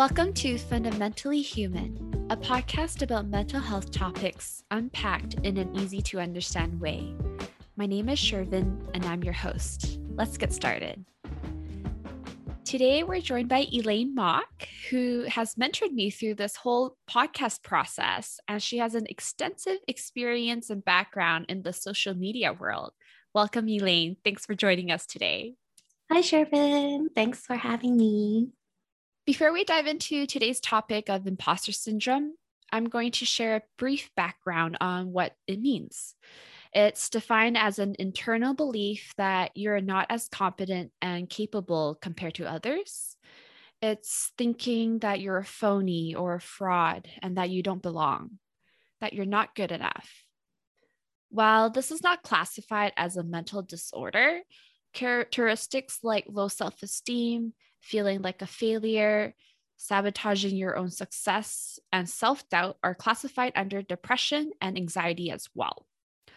Welcome to Fundamentally Human, a podcast about mental health topics unpacked in an easy to understand way. My name is Shervin, and I'm your host. Let's get started. Today, we're joined by Elaine Mok, who has mentored me through this whole podcast process, and she has an extensive experience and background in the social media world. Welcome, Elaine. Thanks for joining us today. Hi, Shervin. Thanks for having me. Before we dive into today's topic of imposter syndrome, I'm going to share a brief background on what it means. It's defined as an internal belief that you're not as competent and capable compared to others. It's thinking that you're a phony or a fraud and that you don't belong, that you're not good enough. While this is not classified as a mental disorder, characteristics like low self esteem, feeling like a failure, sabotaging your own success, and self doubt are classified under depression and anxiety as well.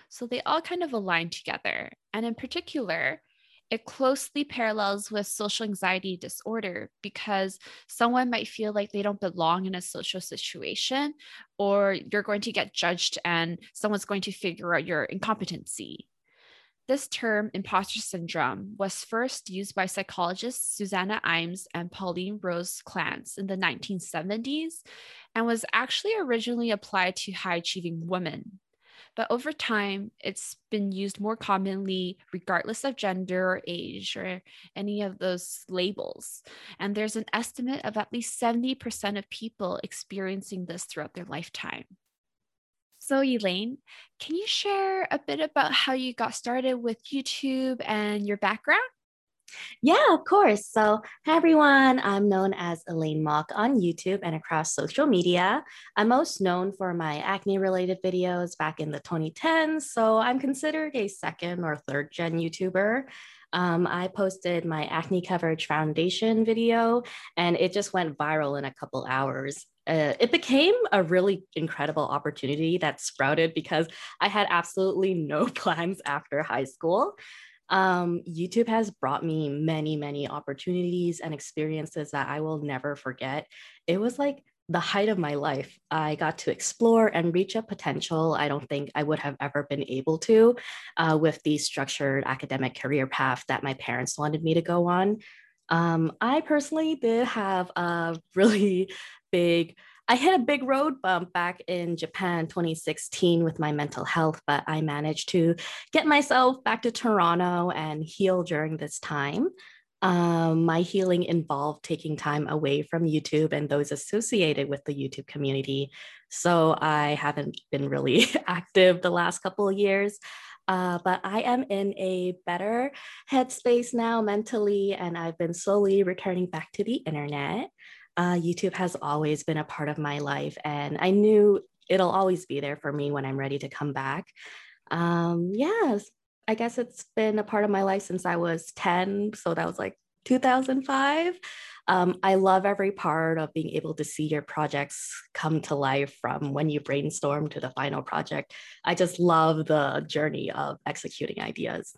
So they all kind of align together. And in particular, it closely parallels with social anxiety disorder because someone might feel like they don't belong in a social situation, or you're going to get judged and someone's going to figure out your incompetency. This term, imposter syndrome, was first used by psychologists Susanna Imes and Pauline Rose Clance in the 1970s and was actually originally applied to high achieving women. But over time, it's been used more commonly, regardless of gender or age or any of those labels. And there's an estimate of at least 70% of people experiencing this throughout their lifetime. So, Elaine, can you share a bit about how you got started with YouTube and your background? Yeah, of course. So, hi everyone. I'm known as Elaine Mok on YouTube and across social media. I'm most known for my acne related videos back in the 2010s. So, I'm considered a second or third gen YouTuber. Um, I posted my acne coverage foundation video and it just went viral in a couple hours. Uh, it became a really incredible opportunity that sprouted because I had absolutely no plans after high school um, YouTube has brought me many, many opportunities and experiences that I will never forget. It was like the height of my life. I got to explore and reach a potential I don't think I would have ever been able to uh, with the structured academic career path that my parents wanted me to go on. Um, I personally did have a really big I hit a big road bump back in Japan 2016 with my mental health, but I managed to get myself back to Toronto and heal during this time. Um, my healing involved taking time away from YouTube and those associated with the YouTube community. So I haven't been really active the last couple of years. Uh, but I am in a better headspace now mentally, and I've been slowly returning back to the internet uh, YouTube has always been a part of my life, and I knew it'll always be there for me when I'm ready to come back. Um, yes, I guess it's been a part of my life since I was 10. So that was like 2005. Um, I love every part of being able to see your projects come to life from when you brainstorm to the final project. I just love the journey of executing ideas.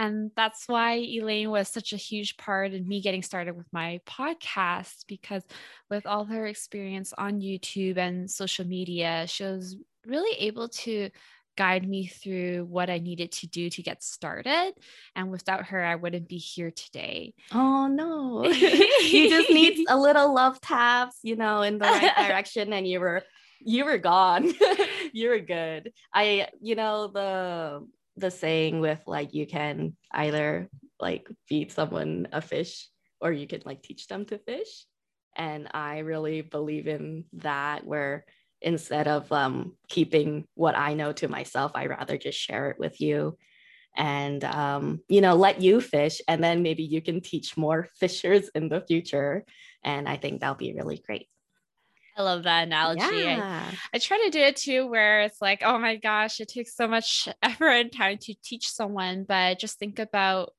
And that's why Elaine was such a huge part in me getting started with my podcast because with all her experience on YouTube and social media, she was really able to guide me through what I needed to do to get started. And without her, I wouldn't be here today. Oh no. you just need a little love taps, you know, in the right direction and you were you were gone. you were good. I, you know, the the saying with like you can either like feed someone a fish or you can like teach them to fish. And i really believe in that where instead of um, keeping what i know to myself i rather just share it with you and um, you know let you fish. And then maybe you can teach more fishers in the future. And i think that'll be really great I love that analogy. Yeah. I, I try to do it too, where it's like, oh my gosh, it takes so much effort and time to teach someone, but just think about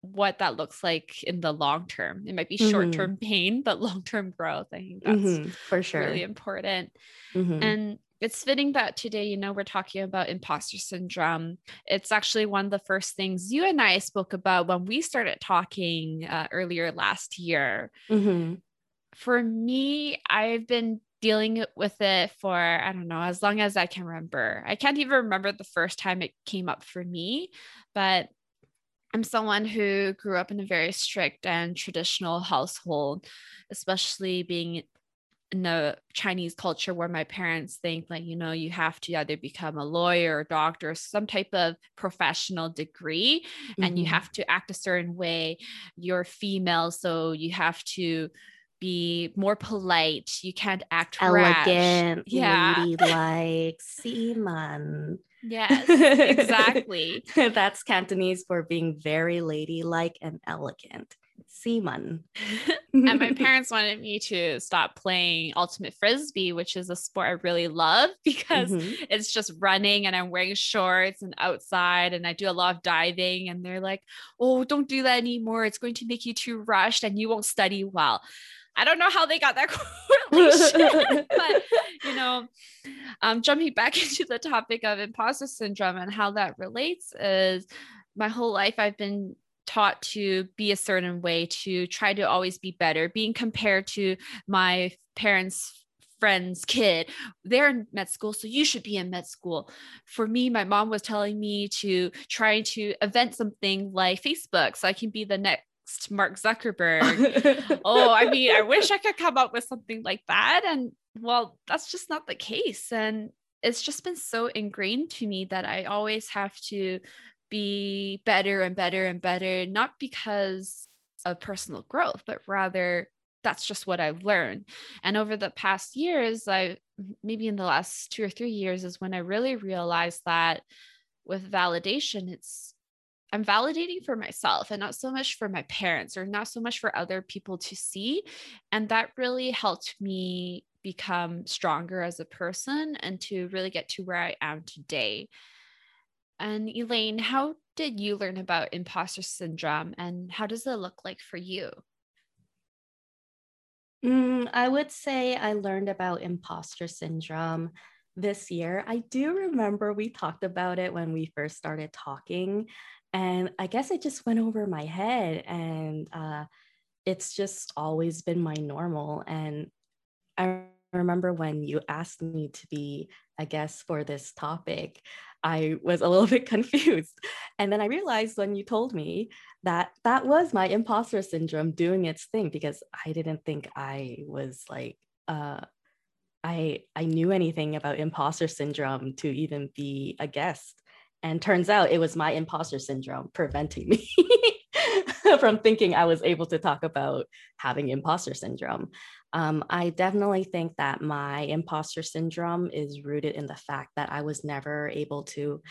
what that looks like in the long term. It might be mm-hmm. short term pain, but long term growth. I think that's mm-hmm, for sure really important. Mm-hmm. And it's fitting that today, you know, we're talking about imposter syndrome. It's actually one of the first things you and I spoke about when we started talking uh, earlier last year. Mm-hmm. for me, I've been dealing with it for, I don't know, as long as I can remember. I can't even remember the first time it came up for me, but I'm someone who grew up in a very strict and traditional household, especially being in the Chinese culture where my parents think like, you know, you have to either become a lawyer or doctor, some type of professional degree, mm-hmm. and you mm-hmm. have to act a certain way. You're female, so you have to be more polite. You can't act elegant, rash. yeah, ladylike, seaman. Yes, exactly. That's Cantonese for being very ladylike and elegant. Seaman. and my parents wanted me to stop playing ultimate frisbee, which is a sport I really love because mm-hmm. it's just running and I'm wearing shorts and outside and I do a lot of diving. And they're like, oh, don't do that anymore. It's going to make you too rushed and you won't study well. I don't know how they got that correlation, but you know, um, jumping back into the topic of imposter syndrome and how that relates is my whole life I've been taught to be a certain way, to try to always be better, being compared to my parents' friend's kid. They're in med school, so you should be in med school. For me, my mom was telling me to try to invent something like Facebook so I can be the next Mark Zuckerberg. oh, I mean, I wish I could come up with something like that. And well, that's just not the case. And it's just been so ingrained to me that I always have to be better and better and better, not because of personal growth, but rather that's just what I've learned. And over the past years, I maybe in the last two or three years is when I really realized that with validation, it's I'm validating for myself and not so much for my parents or not so much for other people to see. And that really helped me become stronger as a person and to really get to where I am today. And Elaine, how did you learn about imposter syndrome and how does it look like for you? Mm, I would say I learned about imposter syndrome this year. I do remember we talked about it when we first started talking. And I guess it just went over my head. And uh, it's just always been my normal. And I remember when you asked me to be a guest for this topic, I was a little bit confused. And then I realized when you told me that that was my imposter syndrome doing its thing because I didn't think I was like, uh, I, I knew anything about imposter syndrome to even be a guest. And turns out it was my imposter syndrome preventing me from thinking I was able to talk about having imposter syndrome. Um, I definitely think that my imposter syndrome is rooted in the fact that I was never able to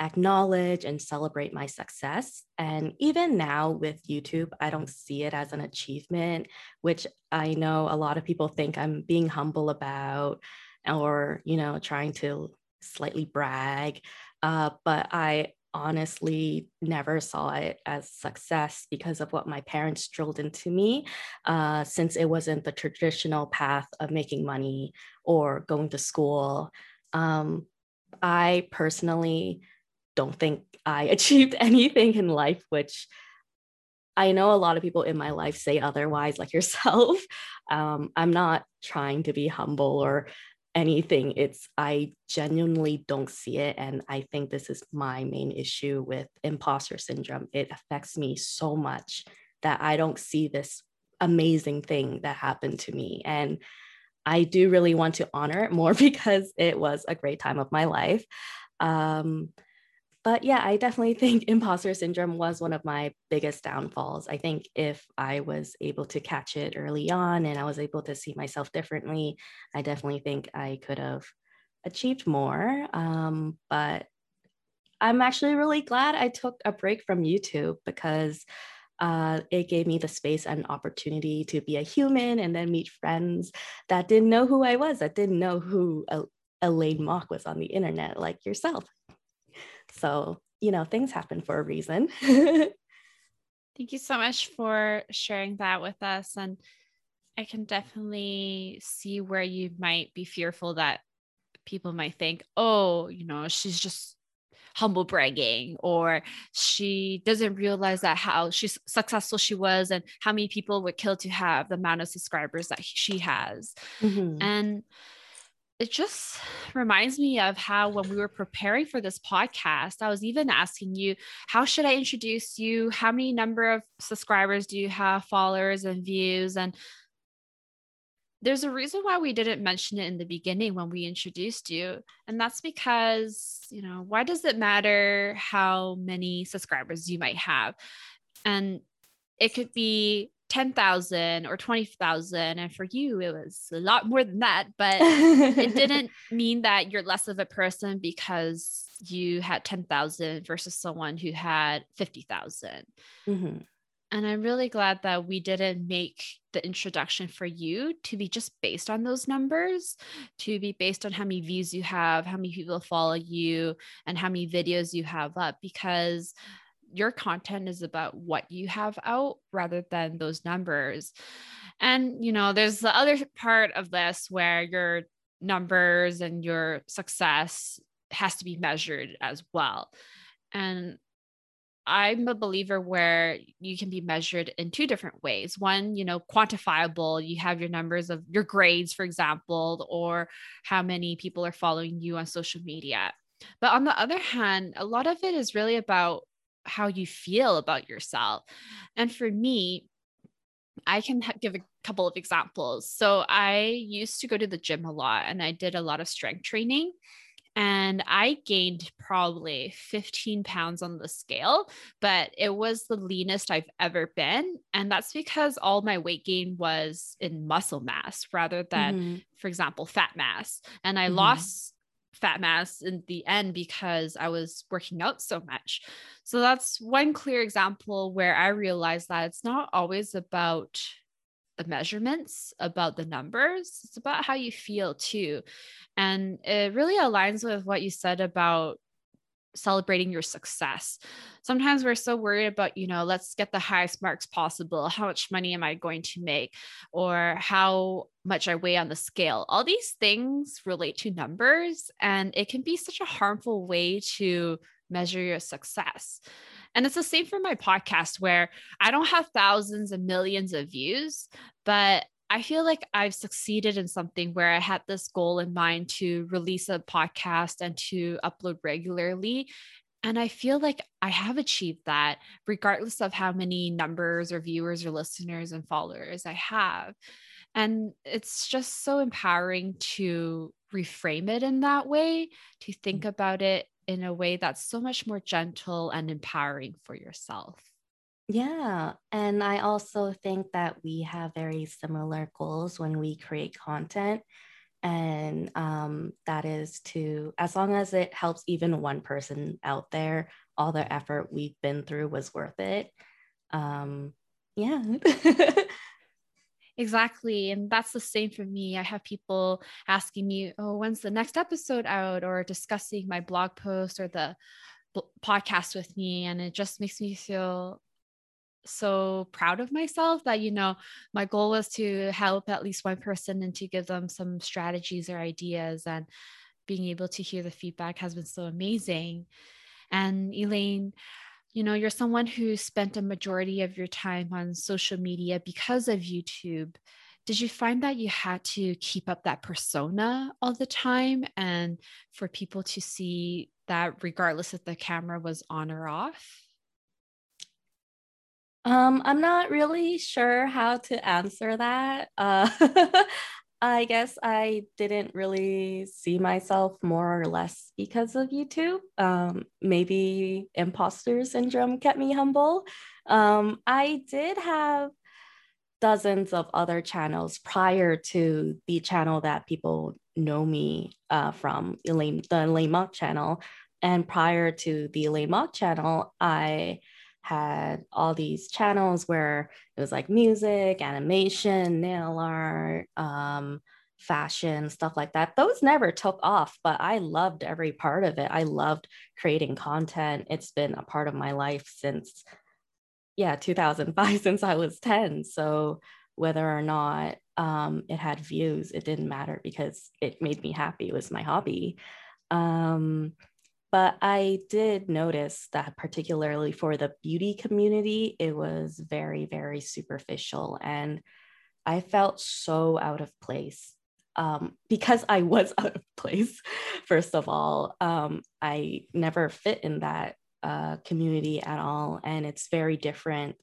acknowledge and celebrate my success. And even now with YouTube, I don't see it as an achievement, which I know a lot of people think I'm being humble about or, you know, trying to slightly brag. Uh, but I honestly never saw it as success because of what my parents drilled into me, uh, since it wasn't the traditional path of making money or going to school. Um, I personally don't think I achieved anything in life, which I know a lot of people in my life say otherwise, like yourself. Um, I'm not trying to be humble or anything. It's I genuinely don't see it. And I think this is my main issue with imposter syndrome. It affects me so much that I don't see this amazing thing that happened to me. And I do really want to honor it more because it was a great time of my life. Um, but yeah, I definitely think imposter syndrome was one of my biggest downfalls. I think if I was able to catch it early on and I was able to see myself differently, I definitely think I could have achieved more. Um, but I'm actually really glad I took a break from YouTube because uh, it gave me the space and opportunity to be a human and then meet friends that didn't know who I was, that didn't know who Elaine Mok was on the internet, like yourself. So, you know, things happen for a reason. Thank you so much for sharing that with us. And I can definitely see where you might be fearful that people might think, oh, you know, she's just humble bragging or she doesn't realize that how she's successful she was and how many people would kill to have the amount of subscribers that she has mm-hmm. and it just reminds me of how when we were preparing for this podcast i was even asking you how should i introduce you? How many number of subscribers do you have followers and views? And there's a reason why we didn't mention it in the beginning when we introduced you and that's because you know why does it matter how many subscribers you might have? And it could be 10,000 or 20,000 and for you it was a lot more than that but it didn't mean that you're less of a person because you had 10,000 versus someone who had 50,000 mm-hmm. and I'm really glad that we didn't make the introduction for you to be just based on those numbers to be based on how many views you have how many people follow you and how many videos you have up because your content is about what you have out rather than those numbers. And, you know, there's the other part of this where your numbers and your success has to be measured as well. And I'm a believer where you can be measured in two different ways. One, you know, quantifiable, you have your numbers of your grades, for example, or how many people are following you on social media. But on the other hand, a lot of it is really about how you feel about yourself. And for me, I can give a couple of examples. So I used to go to the gym a lot and I did a lot of strength training. And I gained probably 15 pounds on the scale, but it was the leanest I've ever been. And that's because all my weight gain was in muscle mass rather than, mm-hmm. for example, fat mass. And I mm-hmm. lost fat mass in the end because I was working out so much. So that's one clear example where I realized that it's not always about the measurements, about the numbers, it's about how you feel too. And it really aligns with what you said about celebrating your success. Sometimes we're so worried about, you know, let's get the highest marks possible. How much money am I going to make? Or how much I weigh on the scale. All these things relate to numbers, and it can be such a harmful way to measure your success. And it's the same for my podcast, where I don't have thousands and millions of views, but I feel like I've succeeded in something where I had this goal in mind to release a podcast and to upload regularly. And I feel like I have achieved that, regardless of how many numbers or viewers or listeners and followers I have. And it's just so empowering to reframe it in that way, to think mm. about it in a way that's so much more gentle and empowering for yourself. Yeah. And I also think that we have very similar goals when we create content. And um, that is to, as long as it helps even one person out there, all the effort we've been through was worth it. Um, yeah. Exactly. And that's the same for me. I have people asking me, oh, when's the next episode out? Or discussing my blog post or the podcast with me. And it just makes me feel so proud of myself that you know my goal was to help at least one person and to give them some strategies or ideas and being able to hear the feedback has been so amazing. And elaine you know you're someone who spent a majority of your time on social media because of youtube. Did you find that you had to keep up that persona all the time and for people to see that regardless if the camera was on or off um, I'm not really sure how to answer that. Uh, I guess I didn't really see myself more or less because of YouTube. Um, maybe imposter syndrome kept me humble. Um, I did have dozens of other channels prior to the channel that people know me uh, from, Elaine, the Elaine Mok channel. And prior to the Elaine Mok channel, I had all these channels where it was like music, animation, nail art, um, fashion, stuff like that. Those never took off, but I loved every part of it. I loved creating content. It's been a part of my life since, yeah, 2005, since I was 10. So whether or not um, it had views, it didn't matter because it made me happy. It was my hobby. Um, but I did notice that, particularly for the beauty community, it was very, very superficial. And I felt so out of place um, because I was out of place, first of all. Um, I never fit in that uh, community at all. And it's very different.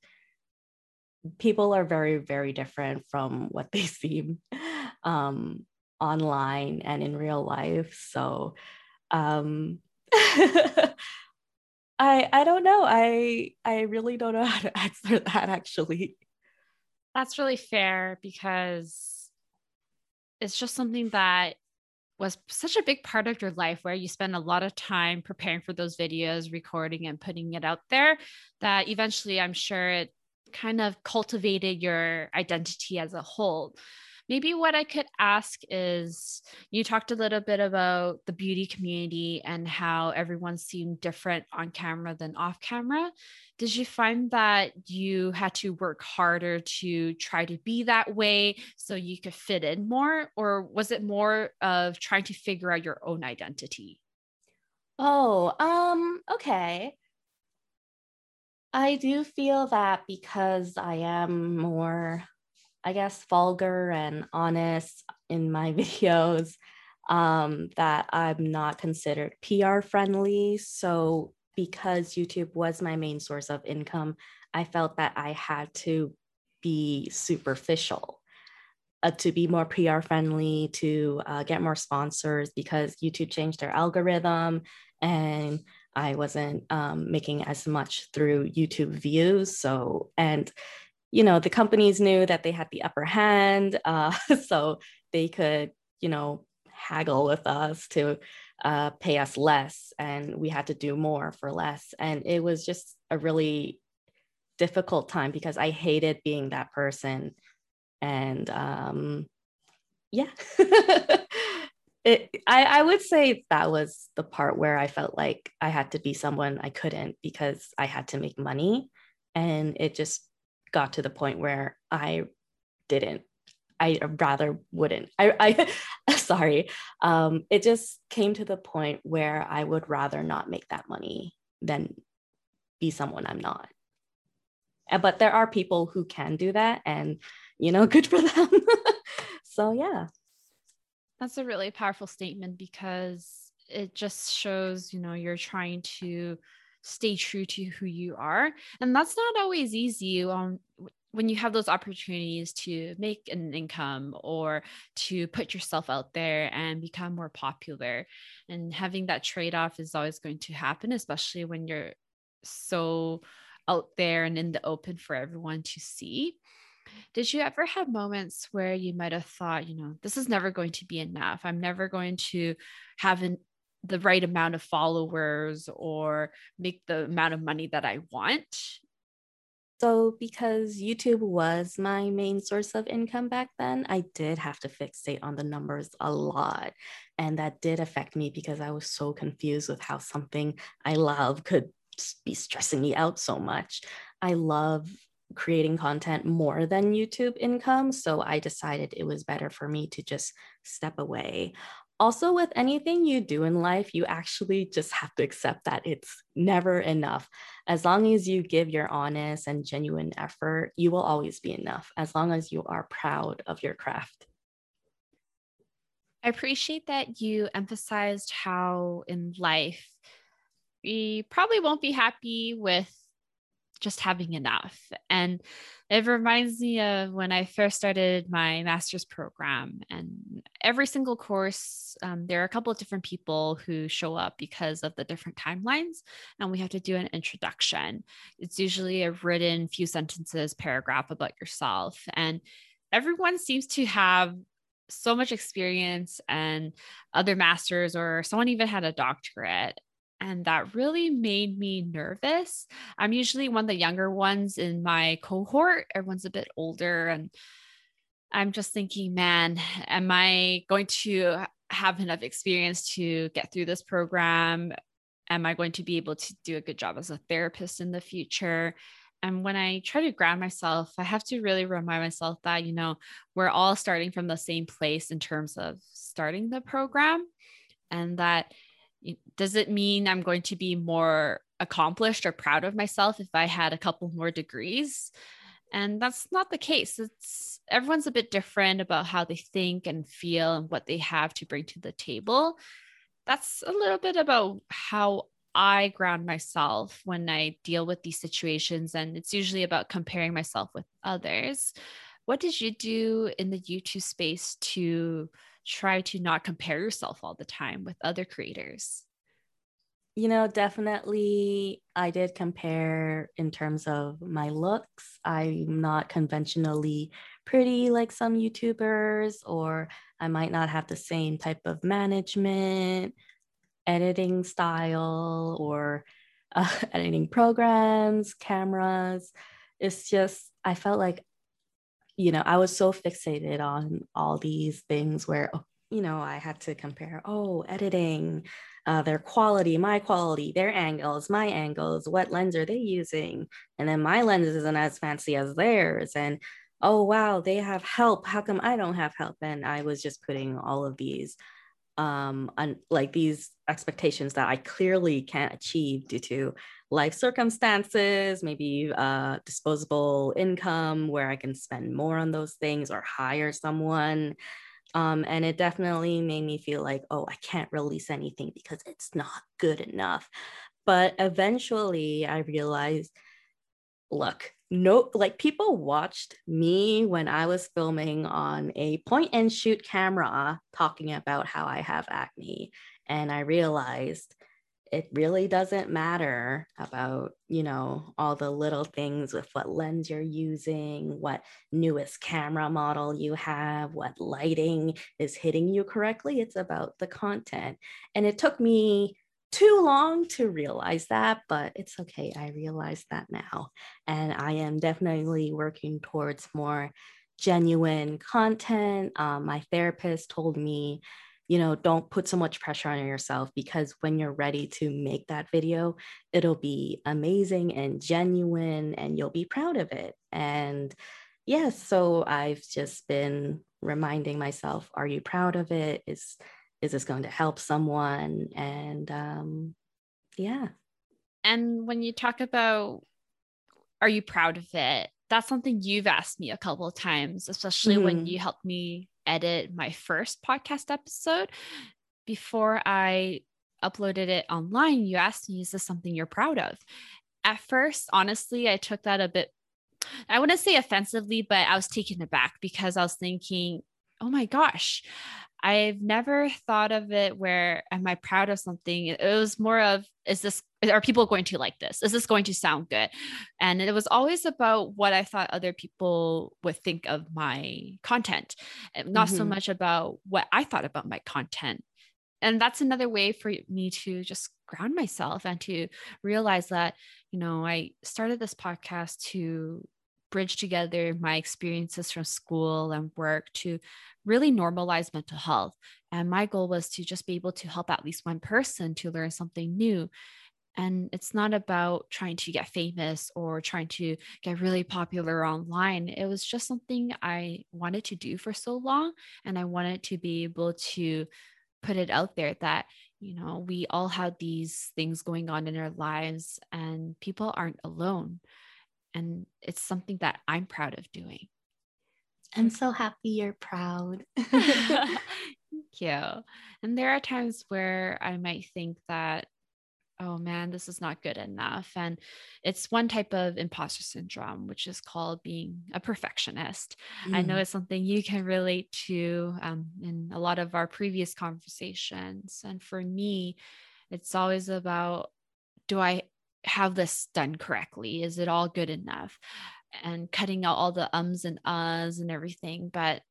People are very, very different from what they seem um, online and in real life. So, um, I I don't know. I I really don't know how to answer that actually. That's really fair because it's just something that was such a big part of your life where you spend a lot of time preparing for those videos, recording and putting it out there that eventually I'm sure it kind of cultivated your identity as a whole maybe what I could ask is you talked a little bit about the beauty community and how everyone seemed different on camera than off camera. Did you find that you had to work harder to try to be that way so you could fit in more? Or was it more of trying to figure out your own identity? Oh, um, okay. I do feel that because I am more I guess, vulgar and honest in my videos, um, that I'm not considered PR friendly. So, because YouTube was my main source of income, I felt that I had to be superficial. Uh, to be more PR friendly, to uh, get more sponsors because YouTube changed their algorithm and I wasn't um, making as much through YouTube views. So, and you know, the companies knew that they had the upper hand, uh, so they could, you know, haggle with us to uh, pay us less, and we had to do more for less. And it was just a really difficult time because I hated being that person, and um, yeah. It, I, I would say that was the part where I felt like I had to be someone I couldn't because I had to make money. And it just got to the point where I didn't. I rather wouldn't. I, I sorry. Um, it just came to the point where I would rather not make that money than be someone I'm not. But there are people who can do that, and you know, good for them. so yeah, that's a really powerful statement because it just shows, you know, you're trying to stay true to who you are. And that's not always easy um, when you have those opportunities to make an income or to put yourself out there and become more popular. And having that trade off is always going to happen, especially when you're so out there and in the open for everyone to see. Did you ever have moments where you might have thought, you know, this is never going to be enough? I'm never going to have an the right amount of followers or make the amount of money that I want. So, because YouTube was my main source of income back then, I did have to fixate on the numbers a lot. And that did affect me because I was so confused with how something I love could be stressing me out so much. I love creating content more than YouTube income. So I decided it was better for me to just step away also with anything you do in life you actually just have to accept that it's never enough. As long as you give your honest and genuine effort you will always be enough as long as you are proud of your craft. I appreciate that you emphasized how in life we probably won't be happy with just having enough. And it reminds me of when I first started my master's program. And every single course, um, there are a couple of different people who show up because of the different timelines. And we have to do an introduction. It's usually a written few sentences, paragraph about yourself. And everyone seems to have so much experience and other masters or someone even had a doctorate and that really made me nervous. I'm usually one of the younger ones in my cohort. Everyone's a bit older and I'm just thinking, man, am I going to have enough experience to get through this program? Am I going to be able to do a good job as a therapist in the future? And when I try to ground myself, I have to really remind myself that, you know, we're all starting from the same place in terms of starting the program and that does it mean I'm going to be more accomplished or proud of myself if I had a couple more degrees? And that's not the case. It's everyone's a bit different about how they think and feel and what they have to bring to the table. That's a little bit about how I ground myself when I deal with these situations. And it's usually about comparing myself with others. What did you do in the YouTube space to try to not compare yourself all the time with other creators? You know, definitely I did compare in terms of my looks. I'm not conventionally pretty like some YouTubers, or I might not have the same type of management, editing style, or uh, editing programs, cameras. It's just, I felt like you know, I was so fixated on all these things where, oh, you know, I had to compare, oh, editing, uh, their quality, my quality, their angles, my angles, what lens are they using? And then my lens isn't as fancy as theirs. And oh, wow, they have help. How come I don't have help? And I was just putting all of these um un- like these expectations that I clearly can't achieve due to life circumstances, maybe uh, disposable income where I can spend more on those things or hire someone. Um, and it definitely made me feel like, oh, I can't release anything because it's not good enough. But eventually I realized, look, no, like people watched me when I was filming on a point and shoot camera talking about how I have acne. And I realized it really doesn't matter about you know all the little things with what lens you're using what newest camera model you have what lighting is hitting you correctly. It's about the content. And it took me too long to realize that but it's okay. I realize that now. And i am definitely working towards more genuine content. Um, my therapist told me you know, don't put so much pressure on yourself because when you're ready to make that video, it'll be amazing and genuine and you'll be proud of it. And yes, so I've just been reminding myself, are you proud of it? Is is this going to help someone? And um yeah. And when you talk about are you proud of it? That's something you've asked me a couple of times, especially mm-hmm. when you helped me edit my first podcast episode before I uploaded it online, you asked me, is this something you're proud of? At first, honestly, I took that a bit, I wouldn't say offensively, but I was taken aback because I was thinking, oh my gosh, I've never thought of it where am I proud of something? It was more of, is this, are people going to like this? Is this going to sound good? And it was always about what I thought other people would think of my content, not mm-hmm. so much about what I thought about my content. And that's another way for me to just ground myself and to realize that, you know, I started this podcast to bridge together my experiences from school and work to really normalize mental health. And my goal was to just be able to help at least one person to learn something new. And it's not about trying to get famous or trying to get really popular online. It was just something I wanted to do for so long. And I wanted to be able to put it out there that, you know, we all have these things going on in our lives and people aren't alone. And it's something that I'm proud of doing. I'm so happy you're proud. Thank you. And there are times where I might think that, oh man, this is not good enough. And it's one type of imposter syndrome, which is called being a perfectionist. Mm. I know mm. it's something you can relate to um, in a lot of our previous conversations. And for me, it's always about do I have this done correctly? Is it all good enough? And cutting out all the ums and uhs and everything. But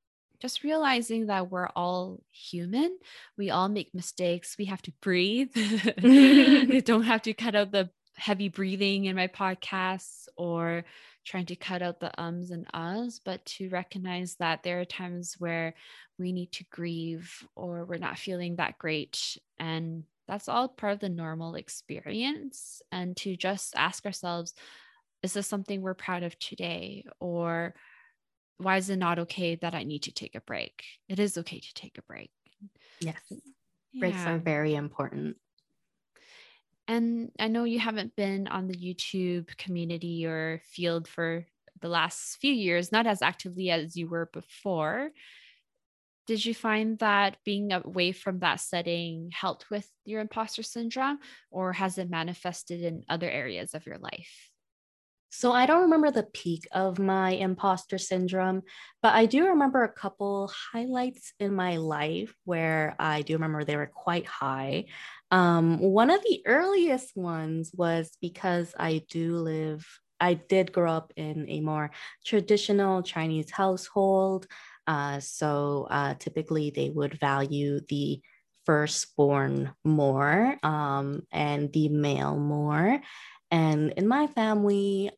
just realizing that we're all human. We all make mistakes. We have to breathe. you don't have to cut out the heavy breathing in my podcasts or trying to cut out the ums and uhs, but to recognize that there are times where we need to grieve or we're not feeling that great. And that's all part of the normal experience. And to just ask ourselves, is this something we're proud of today? Or why is it not okay that I need to take a break? It is okay to take a break. Yes. Yeah. Breaks are very important. And I know you haven't been on the YouTube community or field for the last few years, not as actively as you were before. Did you find that being away from that setting helped with your imposter syndrome, or has it manifested in other areas of your life? So I don't remember the peak of my imposter syndrome, but I do remember a couple highlights in my life where I do remember they were quite high. Um, one of the earliest ones was because I do live, I did grow up in a more traditional Chinese household. Uh, so uh, typically they would value the firstborn more um, and the male more. And in my family,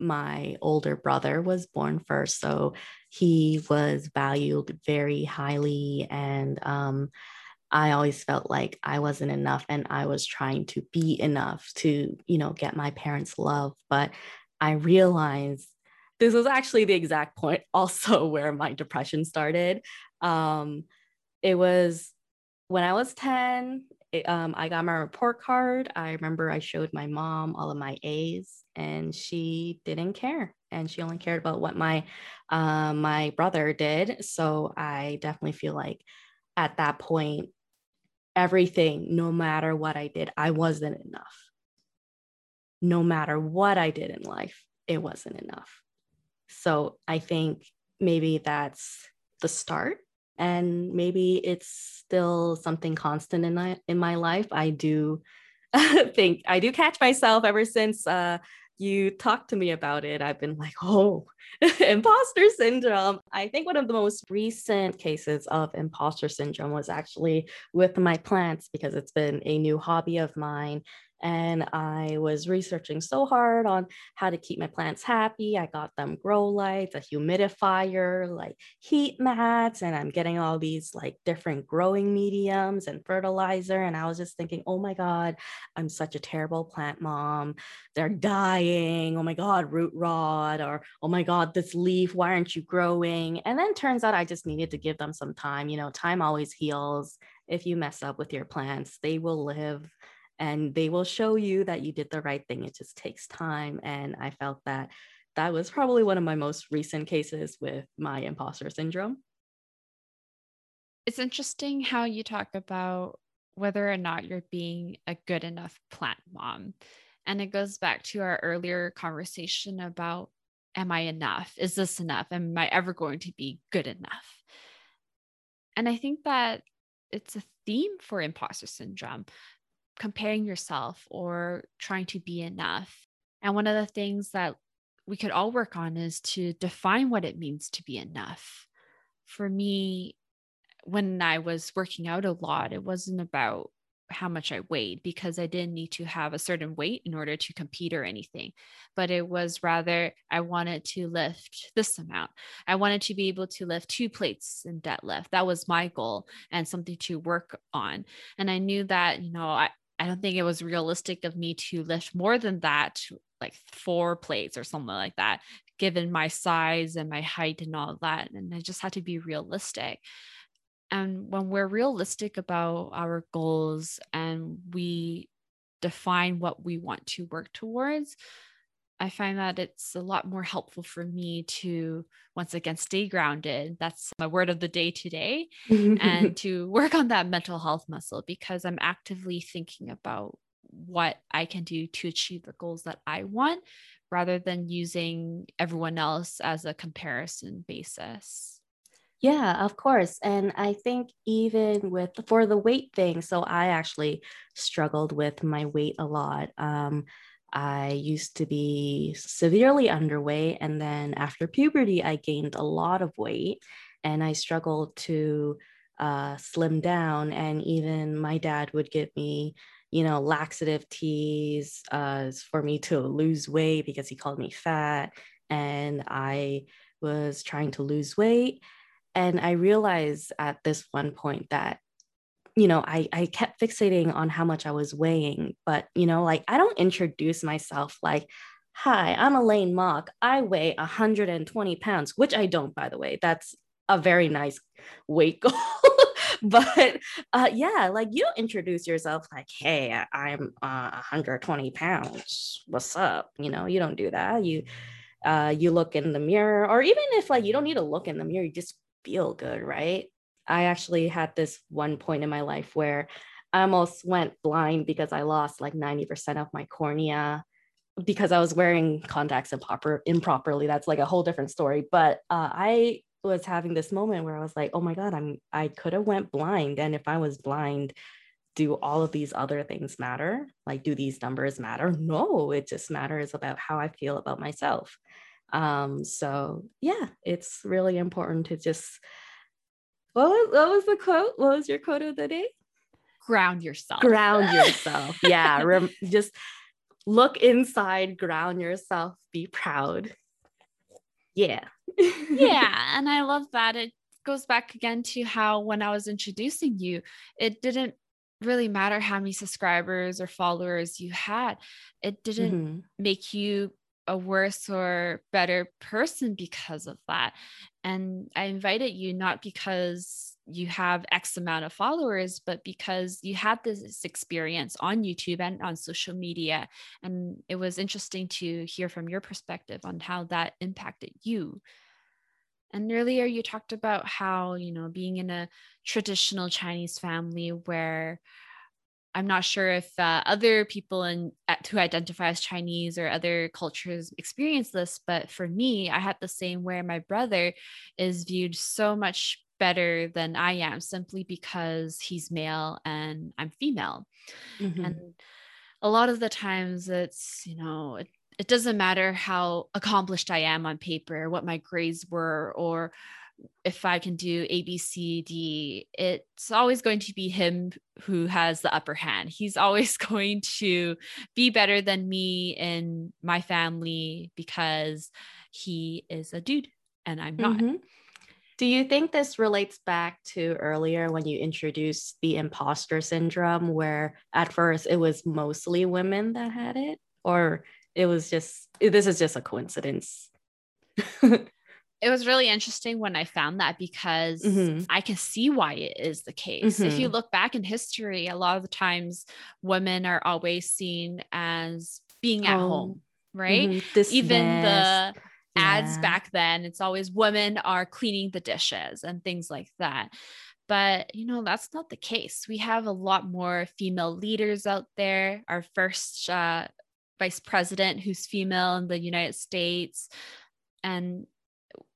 my older brother was born first. So he was valued very highly. And um, I always felt like I wasn't enough and I was trying to be enough to, you know, get my parents' love. But I realized this was actually the exact point also where my depression started. Um, it was when I was 10, it, um, I got my report card. I remember I showed my mom all of my A's, and she didn't care, and she only cared about what my uh, my brother did. So I definitely feel like at that point, everything, no matter what I did, I wasn't enough. No matter what I did in life, it wasn't enough. So I think maybe that's the start and maybe it's still something constant in my in my life. I do think i do catch myself ever since uh, you talked to me about it i've been like oh imposter syndrome i think one of the most recent cases of imposter syndrome was actually with my plants because it's been a new hobby of mine and I was researching so hard on how to keep my plants happy. I got them grow lights, a humidifier, like heat mats, and I'm getting all these like different growing mediums and fertilizer. And I was just thinking, oh my God, I'm such a terrible plant mom. They're dying. Oh my God, root rot, or oh my God, this leaf, why aren't you growing? And then turns out I just needed to give them some time. You know, time always heals. If you mess up with your plants, they will live and they will show you that you did the right thing. It just takes time. And I felt that that was probably one of my most recent cases with my imposter syndrome. It's interesting how you talk about whether or not you're being a good enough plant mom. And it goes back to our earlier conversation about am I enough? Is this enough? Am I ever going to be good enough? And I think that it's a theme for imposter syndrome comparing yourself or trying to be enough. And one of the things that we could all work on is to define what it means to be enough. For me, when I was working out a lot, it wasn't about how much I weighed because I didn't need to have a certain weight in order to compete or anything. But it was rather, I wanted to lift this amount. I wanted to be able to lift two plates in deadlift. That was my goal and something to work on. And I knew that, you know, I, I don't think it was realistic of me to lift more than that, like four plates or something like that, given my size and my height and all that. And I just had to be realistic. And when we're realistic about our goals and we define what we want to work towards, I find that it's a lot more helpful for me to once again stay grounded. That's my word of the day today. and to work on that mental health muscle because I'm actively thinking about what I can do to achieve the goals that I want rather than using everyone else as a comparison basis. Yeah, of course. And I think even with for the weight thing, so I actually struggled with my weight a lot. Um, I used to be severely underweight. And then after puberty, I gained a lot of weight and I struggled to uh, slim down. And even my dad would give me, you know, laxative teas uh, for me to lose weight because he called me fat. And I was trying to lose weight. And I realized at this one point that you know, I, I kept fixating on how much I was weighing, but, you know, like I don't introduce myself like, hi, I'm Elaine Mok. I weigh 120 pounds, which I don't, by the way. That's a very nice weight goal. but uh, yeah, like you introduce yourself like, hey, I, am uh, 120 pounds. What's up? You know, you don't do that. You uh, you look in the mirror, or even if like you don't need to look in the mirror, you just feel good, right? I actually had this one point in my life where I almost went blind because I lost like 90% of my cornea because I was wearing contacts improper improperly. That's like a whole different story. But uh, I was having this moment where I was like, oh my God, I'm I could have went blind. And if I was blind, do all of these other things matter? Like, do these numbers matter? No, it just matters about how I feel about myself. Um, so yeah, it's really important to just what was, what was the quote? What was your quote of the day? Ground yourself. Ground yourself. yeah. Rem- just look inside, ground yourself, be proud. Yeah. yeah. And I love that. It goes back again to how when I was introducing you, it didn't really matter how many subscribers or followers you had. It didn't mm-hmm. make you a worse or better person because of that. And I invited you not because you have X amount of followers, but because you had this experience on YouTube and on social media. And it was interesting to hear from your perspective on how that impacted you. And earlier you talked about how, you know, being in a traditional Chinese family where I'm not sure if uh, other people in, who identify as Chinese or other cultures experience this, but for me, I had the same where my brother is viewed so much better than I am simply because he's male and I'm female. Mm-hmm. And a lot of the times it's, you know, it, it doesn't matter how accomplished I am on paper, what my grades were, or if I can do A, B, C, D, it's always going to be him who has the upper hand. He's always going to be better than me in my family because he is a dude and I'm not. Mm-hmm. Do you think this relates back to earlier when you introduced the imposter syndrome, where at first it was mostly women that had it? Or it was just, this is just a coincidence? it was really interesting when I found that because mm-hmm. I can see why it is the case. Mm-hmm. If you mm-hmm. look back in history, a lot of the times women are always seen as being at oh. home, right? Mm-hmm. Even the ads yeah. back then, it's always women are cleaning the dishes and things like that. But, you know, that's not the case. We have a lot more female leaders out there. Our first uh, vice president, who's female in the United States. And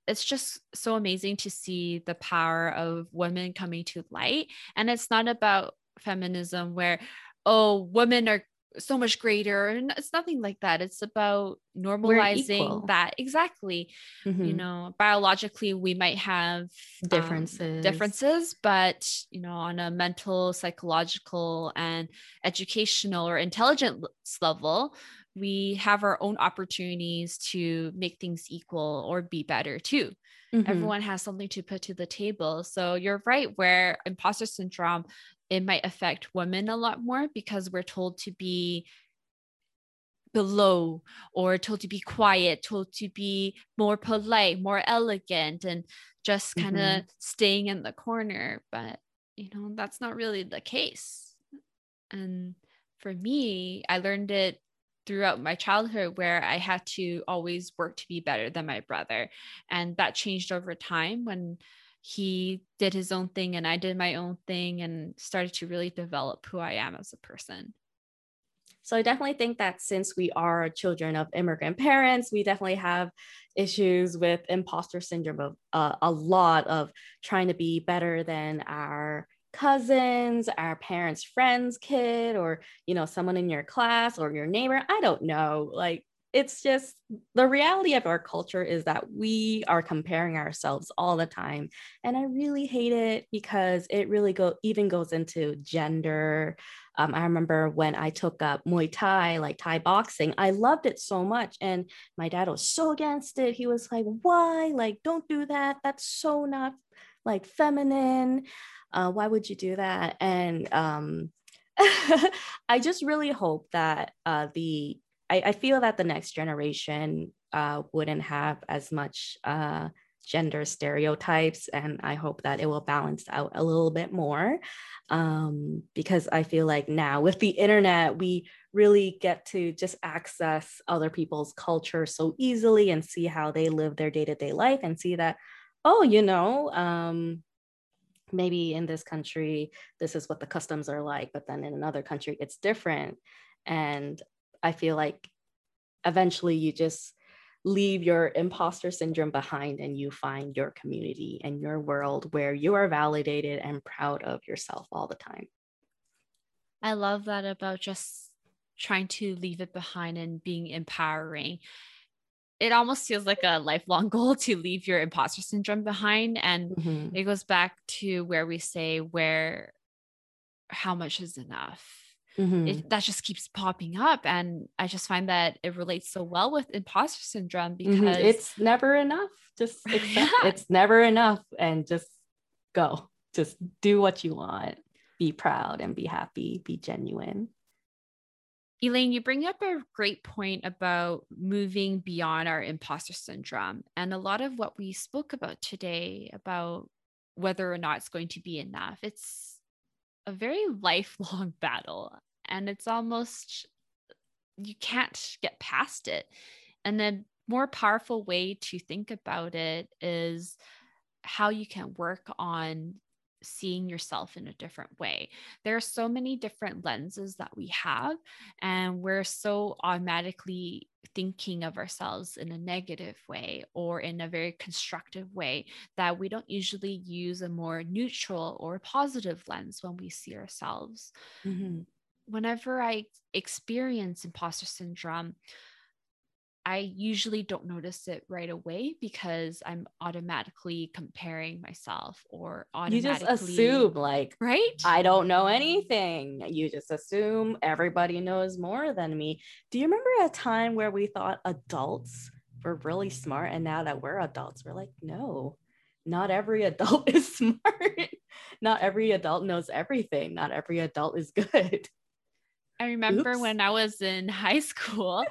it's just so amazing to see the power of women coming to light. And it's not about feminism where, oh, women are so much greater. And it's nothing like that. It's about normalizing that. Exactly. Mm-hmm. You know, biologically, we might have differences, um, differences, but, you know, on a mental, psychological, and educational or intelligence level, we have our own opportunities to make things equal or be better too. Mm-hmm. Everyone has something to put to the table. So you're right, where imposter syndrome, it might affect women a lot more because we're told to be below or told to be quiet, told to be more polite, more elegant, and just kind of mm-hmm. staying in the corner. But, you know, that's not really the case. And for me, I learned it throughout my childhood where I had to always work to be better than my brother. And that changed over time when he did his own thing and I did my own thing and started to really develop who I am as a person. So I definitely think that since we are children of immigrant parents, we definitely have issues with imposter syndrome of uh, a lot of trying to be better than our cousins, our parents' friends' kid, or you know, someone in your class or your neighbor. I don't know. Like it's just the reality of our culture is that we are comparing ourselves all the time. And i really hate it because it really go even goes into gender. Um, i remember when i took up muay thai like thai boxing i loved it so much. And my dad was so against it. He was like why? Like don't do that. That's so not like feminine uh, why would you do that and um, i just really hope that uh, the I, I, feel that the next generation uh, wouldn't have as much uh, gender stereotypes. And I hope that it will balance out a little bit more. Um, because I feel like now with the internet, we really get to just access other people's culture so easily and see how they live their day to day life and see that, oh, you know, um, maybe in this country, this is what the customs are like, but then in another country, it's different. And I feel like eventually you just leave your imposter syndrome behind and you find your community and your world where you are validated and proud of yourself all the time. I love that about just trying to leave it behind and being empowering. It almost feels like a lifelong goal to leave your imposter syndrome behind. And mm-hmm. it goes back to where we say, where, how much is enough? Mm-hmm. It, that just keeps popping up. And I just find that it relates so well with imposter syndrome mm-hmm. because mm-hmm. it's never enough. Just yeah. it's never enough and just go. Just do what you want. Be proud and be happy, be genuine. Elaine, you bring up a great point about moving beyond our imposter syndrome. And a lot of what we spoke about today about whether or not it's going to be enough, it's a very lifelong battle and it's almost you can't get past it and the more powerful way to think about it is how you can work on seeing yourself in a different way. There are so many different lenses that we have, and we're so automatically thinking of ourselves in a negative way or in a very constructive way that we don't usually use a more neutral or positive lens when we see ourselves. Mm-hmm whenever I experience imposter syndrome, I usually don't notice it right away because I'm automatically comparing myself or automatically. You just assume, like, right? I don't know anything. You just assume everybody knows more than me. Do you remember a time where we thought adults were really smart? And now that we're adults, we're like, no, not every adult is smart. not every adult knows everything. Not every adult is good. I remember Oops. when I was in high school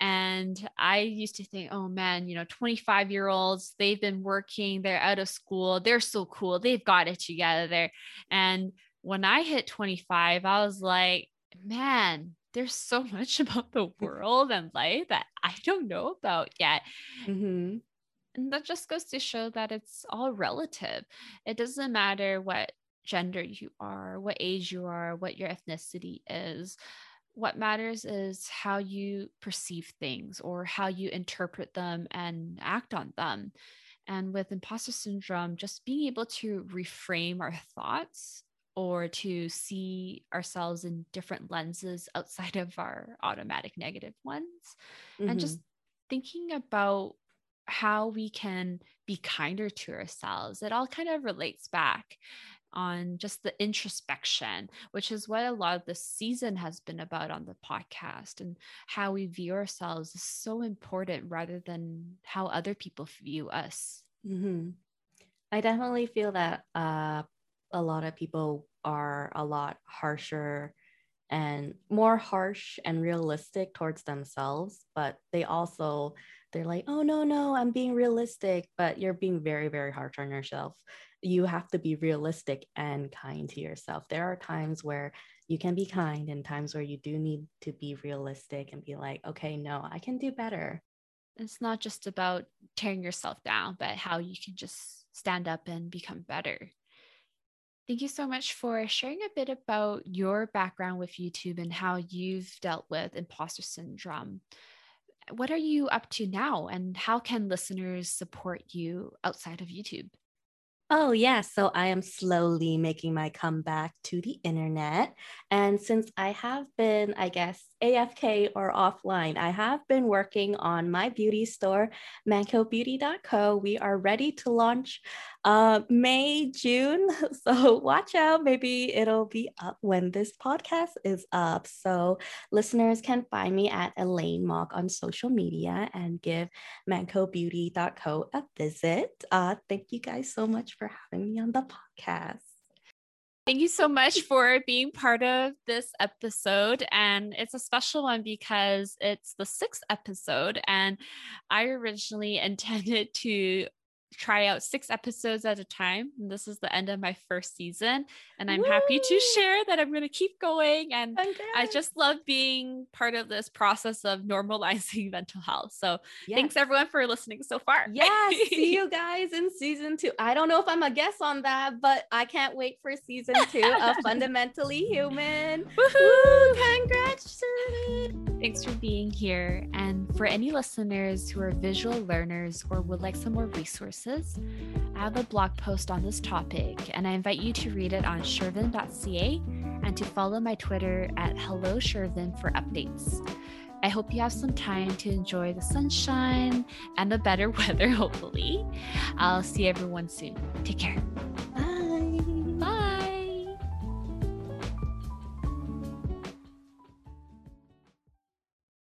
and I used to think, oh man, you know, 25 year olds, they've been working, they're out of school, they're so cool, they've got it together. And when I hit 25, I was like, man, there's so much about the world and life that I don't know about yet. Mm-hmm. And that just goes to show that it's all relative. It doesn't matter what gender you are, what age you are, what your ethnicity is. What matters is how you perceive things or how you interpret them and act on them. And with imposter syndrome, just being able to reframe our thoughts or to see ourselves in different lenses outside of our automatic negative ones, mm-hmm. and just thinking about how we can be kinder to ourselves. It all kind of relates back on just the introspection, which is what a lot of the season has been about on the podcast and how we view ourselves is so important rather than how other people view us. Mm-hmm. I definitely feel that uh, a lot of people are a lot harsher and more harsh and realistic towards themselves, but they also they're like, oh no, no, I'm being realistic, but you're being very, very harsh on yourself you have to be realistic and kind to yourself. There are times where you can be kind and times where you do need to be realistic and be like, okay, no, I can do better. It's not just about tearing yourself down, but how you can just stand up and become better. Thank you so much for sharing a bit about your background with YouTube and how you've dealt with imposter syndrome. What are you up to now, and how can listeners support you outside of YouTube? Oh, yeah. So I am slowly making my comeback to the internet. And since I have been, I guess, AFK or offline, I have been working on my beauty store, mancobeauty.co. We are ready to launch uh, May, June. So watch out. Maybe it'll be up when this podcast is up. So listeners can find me at Elaine Mok on social media and give mancobeauty.co a visit. Uh, thank you guys so much for having me on the podcast. Thank you so much for being part of this episode. And it's a special one because it's the sixth episode. And I originally intended to try out six episodes at a time. And this is the end of my first season. And I'm Woo! happy to share that I'm going to keep going. And Congrats. I just love being part of this process of normalizing mental health. So yes. thanks everyone for listening so far. Yeah. see you guys in season two. I don't know if I'm a guest on that, but I can't wait for season two of Fundamentally Human. Woohoo! Congrats, Thanks for being here. And for any listeners who are visual learners or would like some more resources, I have a blog post on this topic, and I invite you to read it on shervin.ca and to follow my Twitter at hello shervin for updates. I hope you have some time to enjoy the sunshine and the better weather, hopefully. I'll see everyone soon. Take care.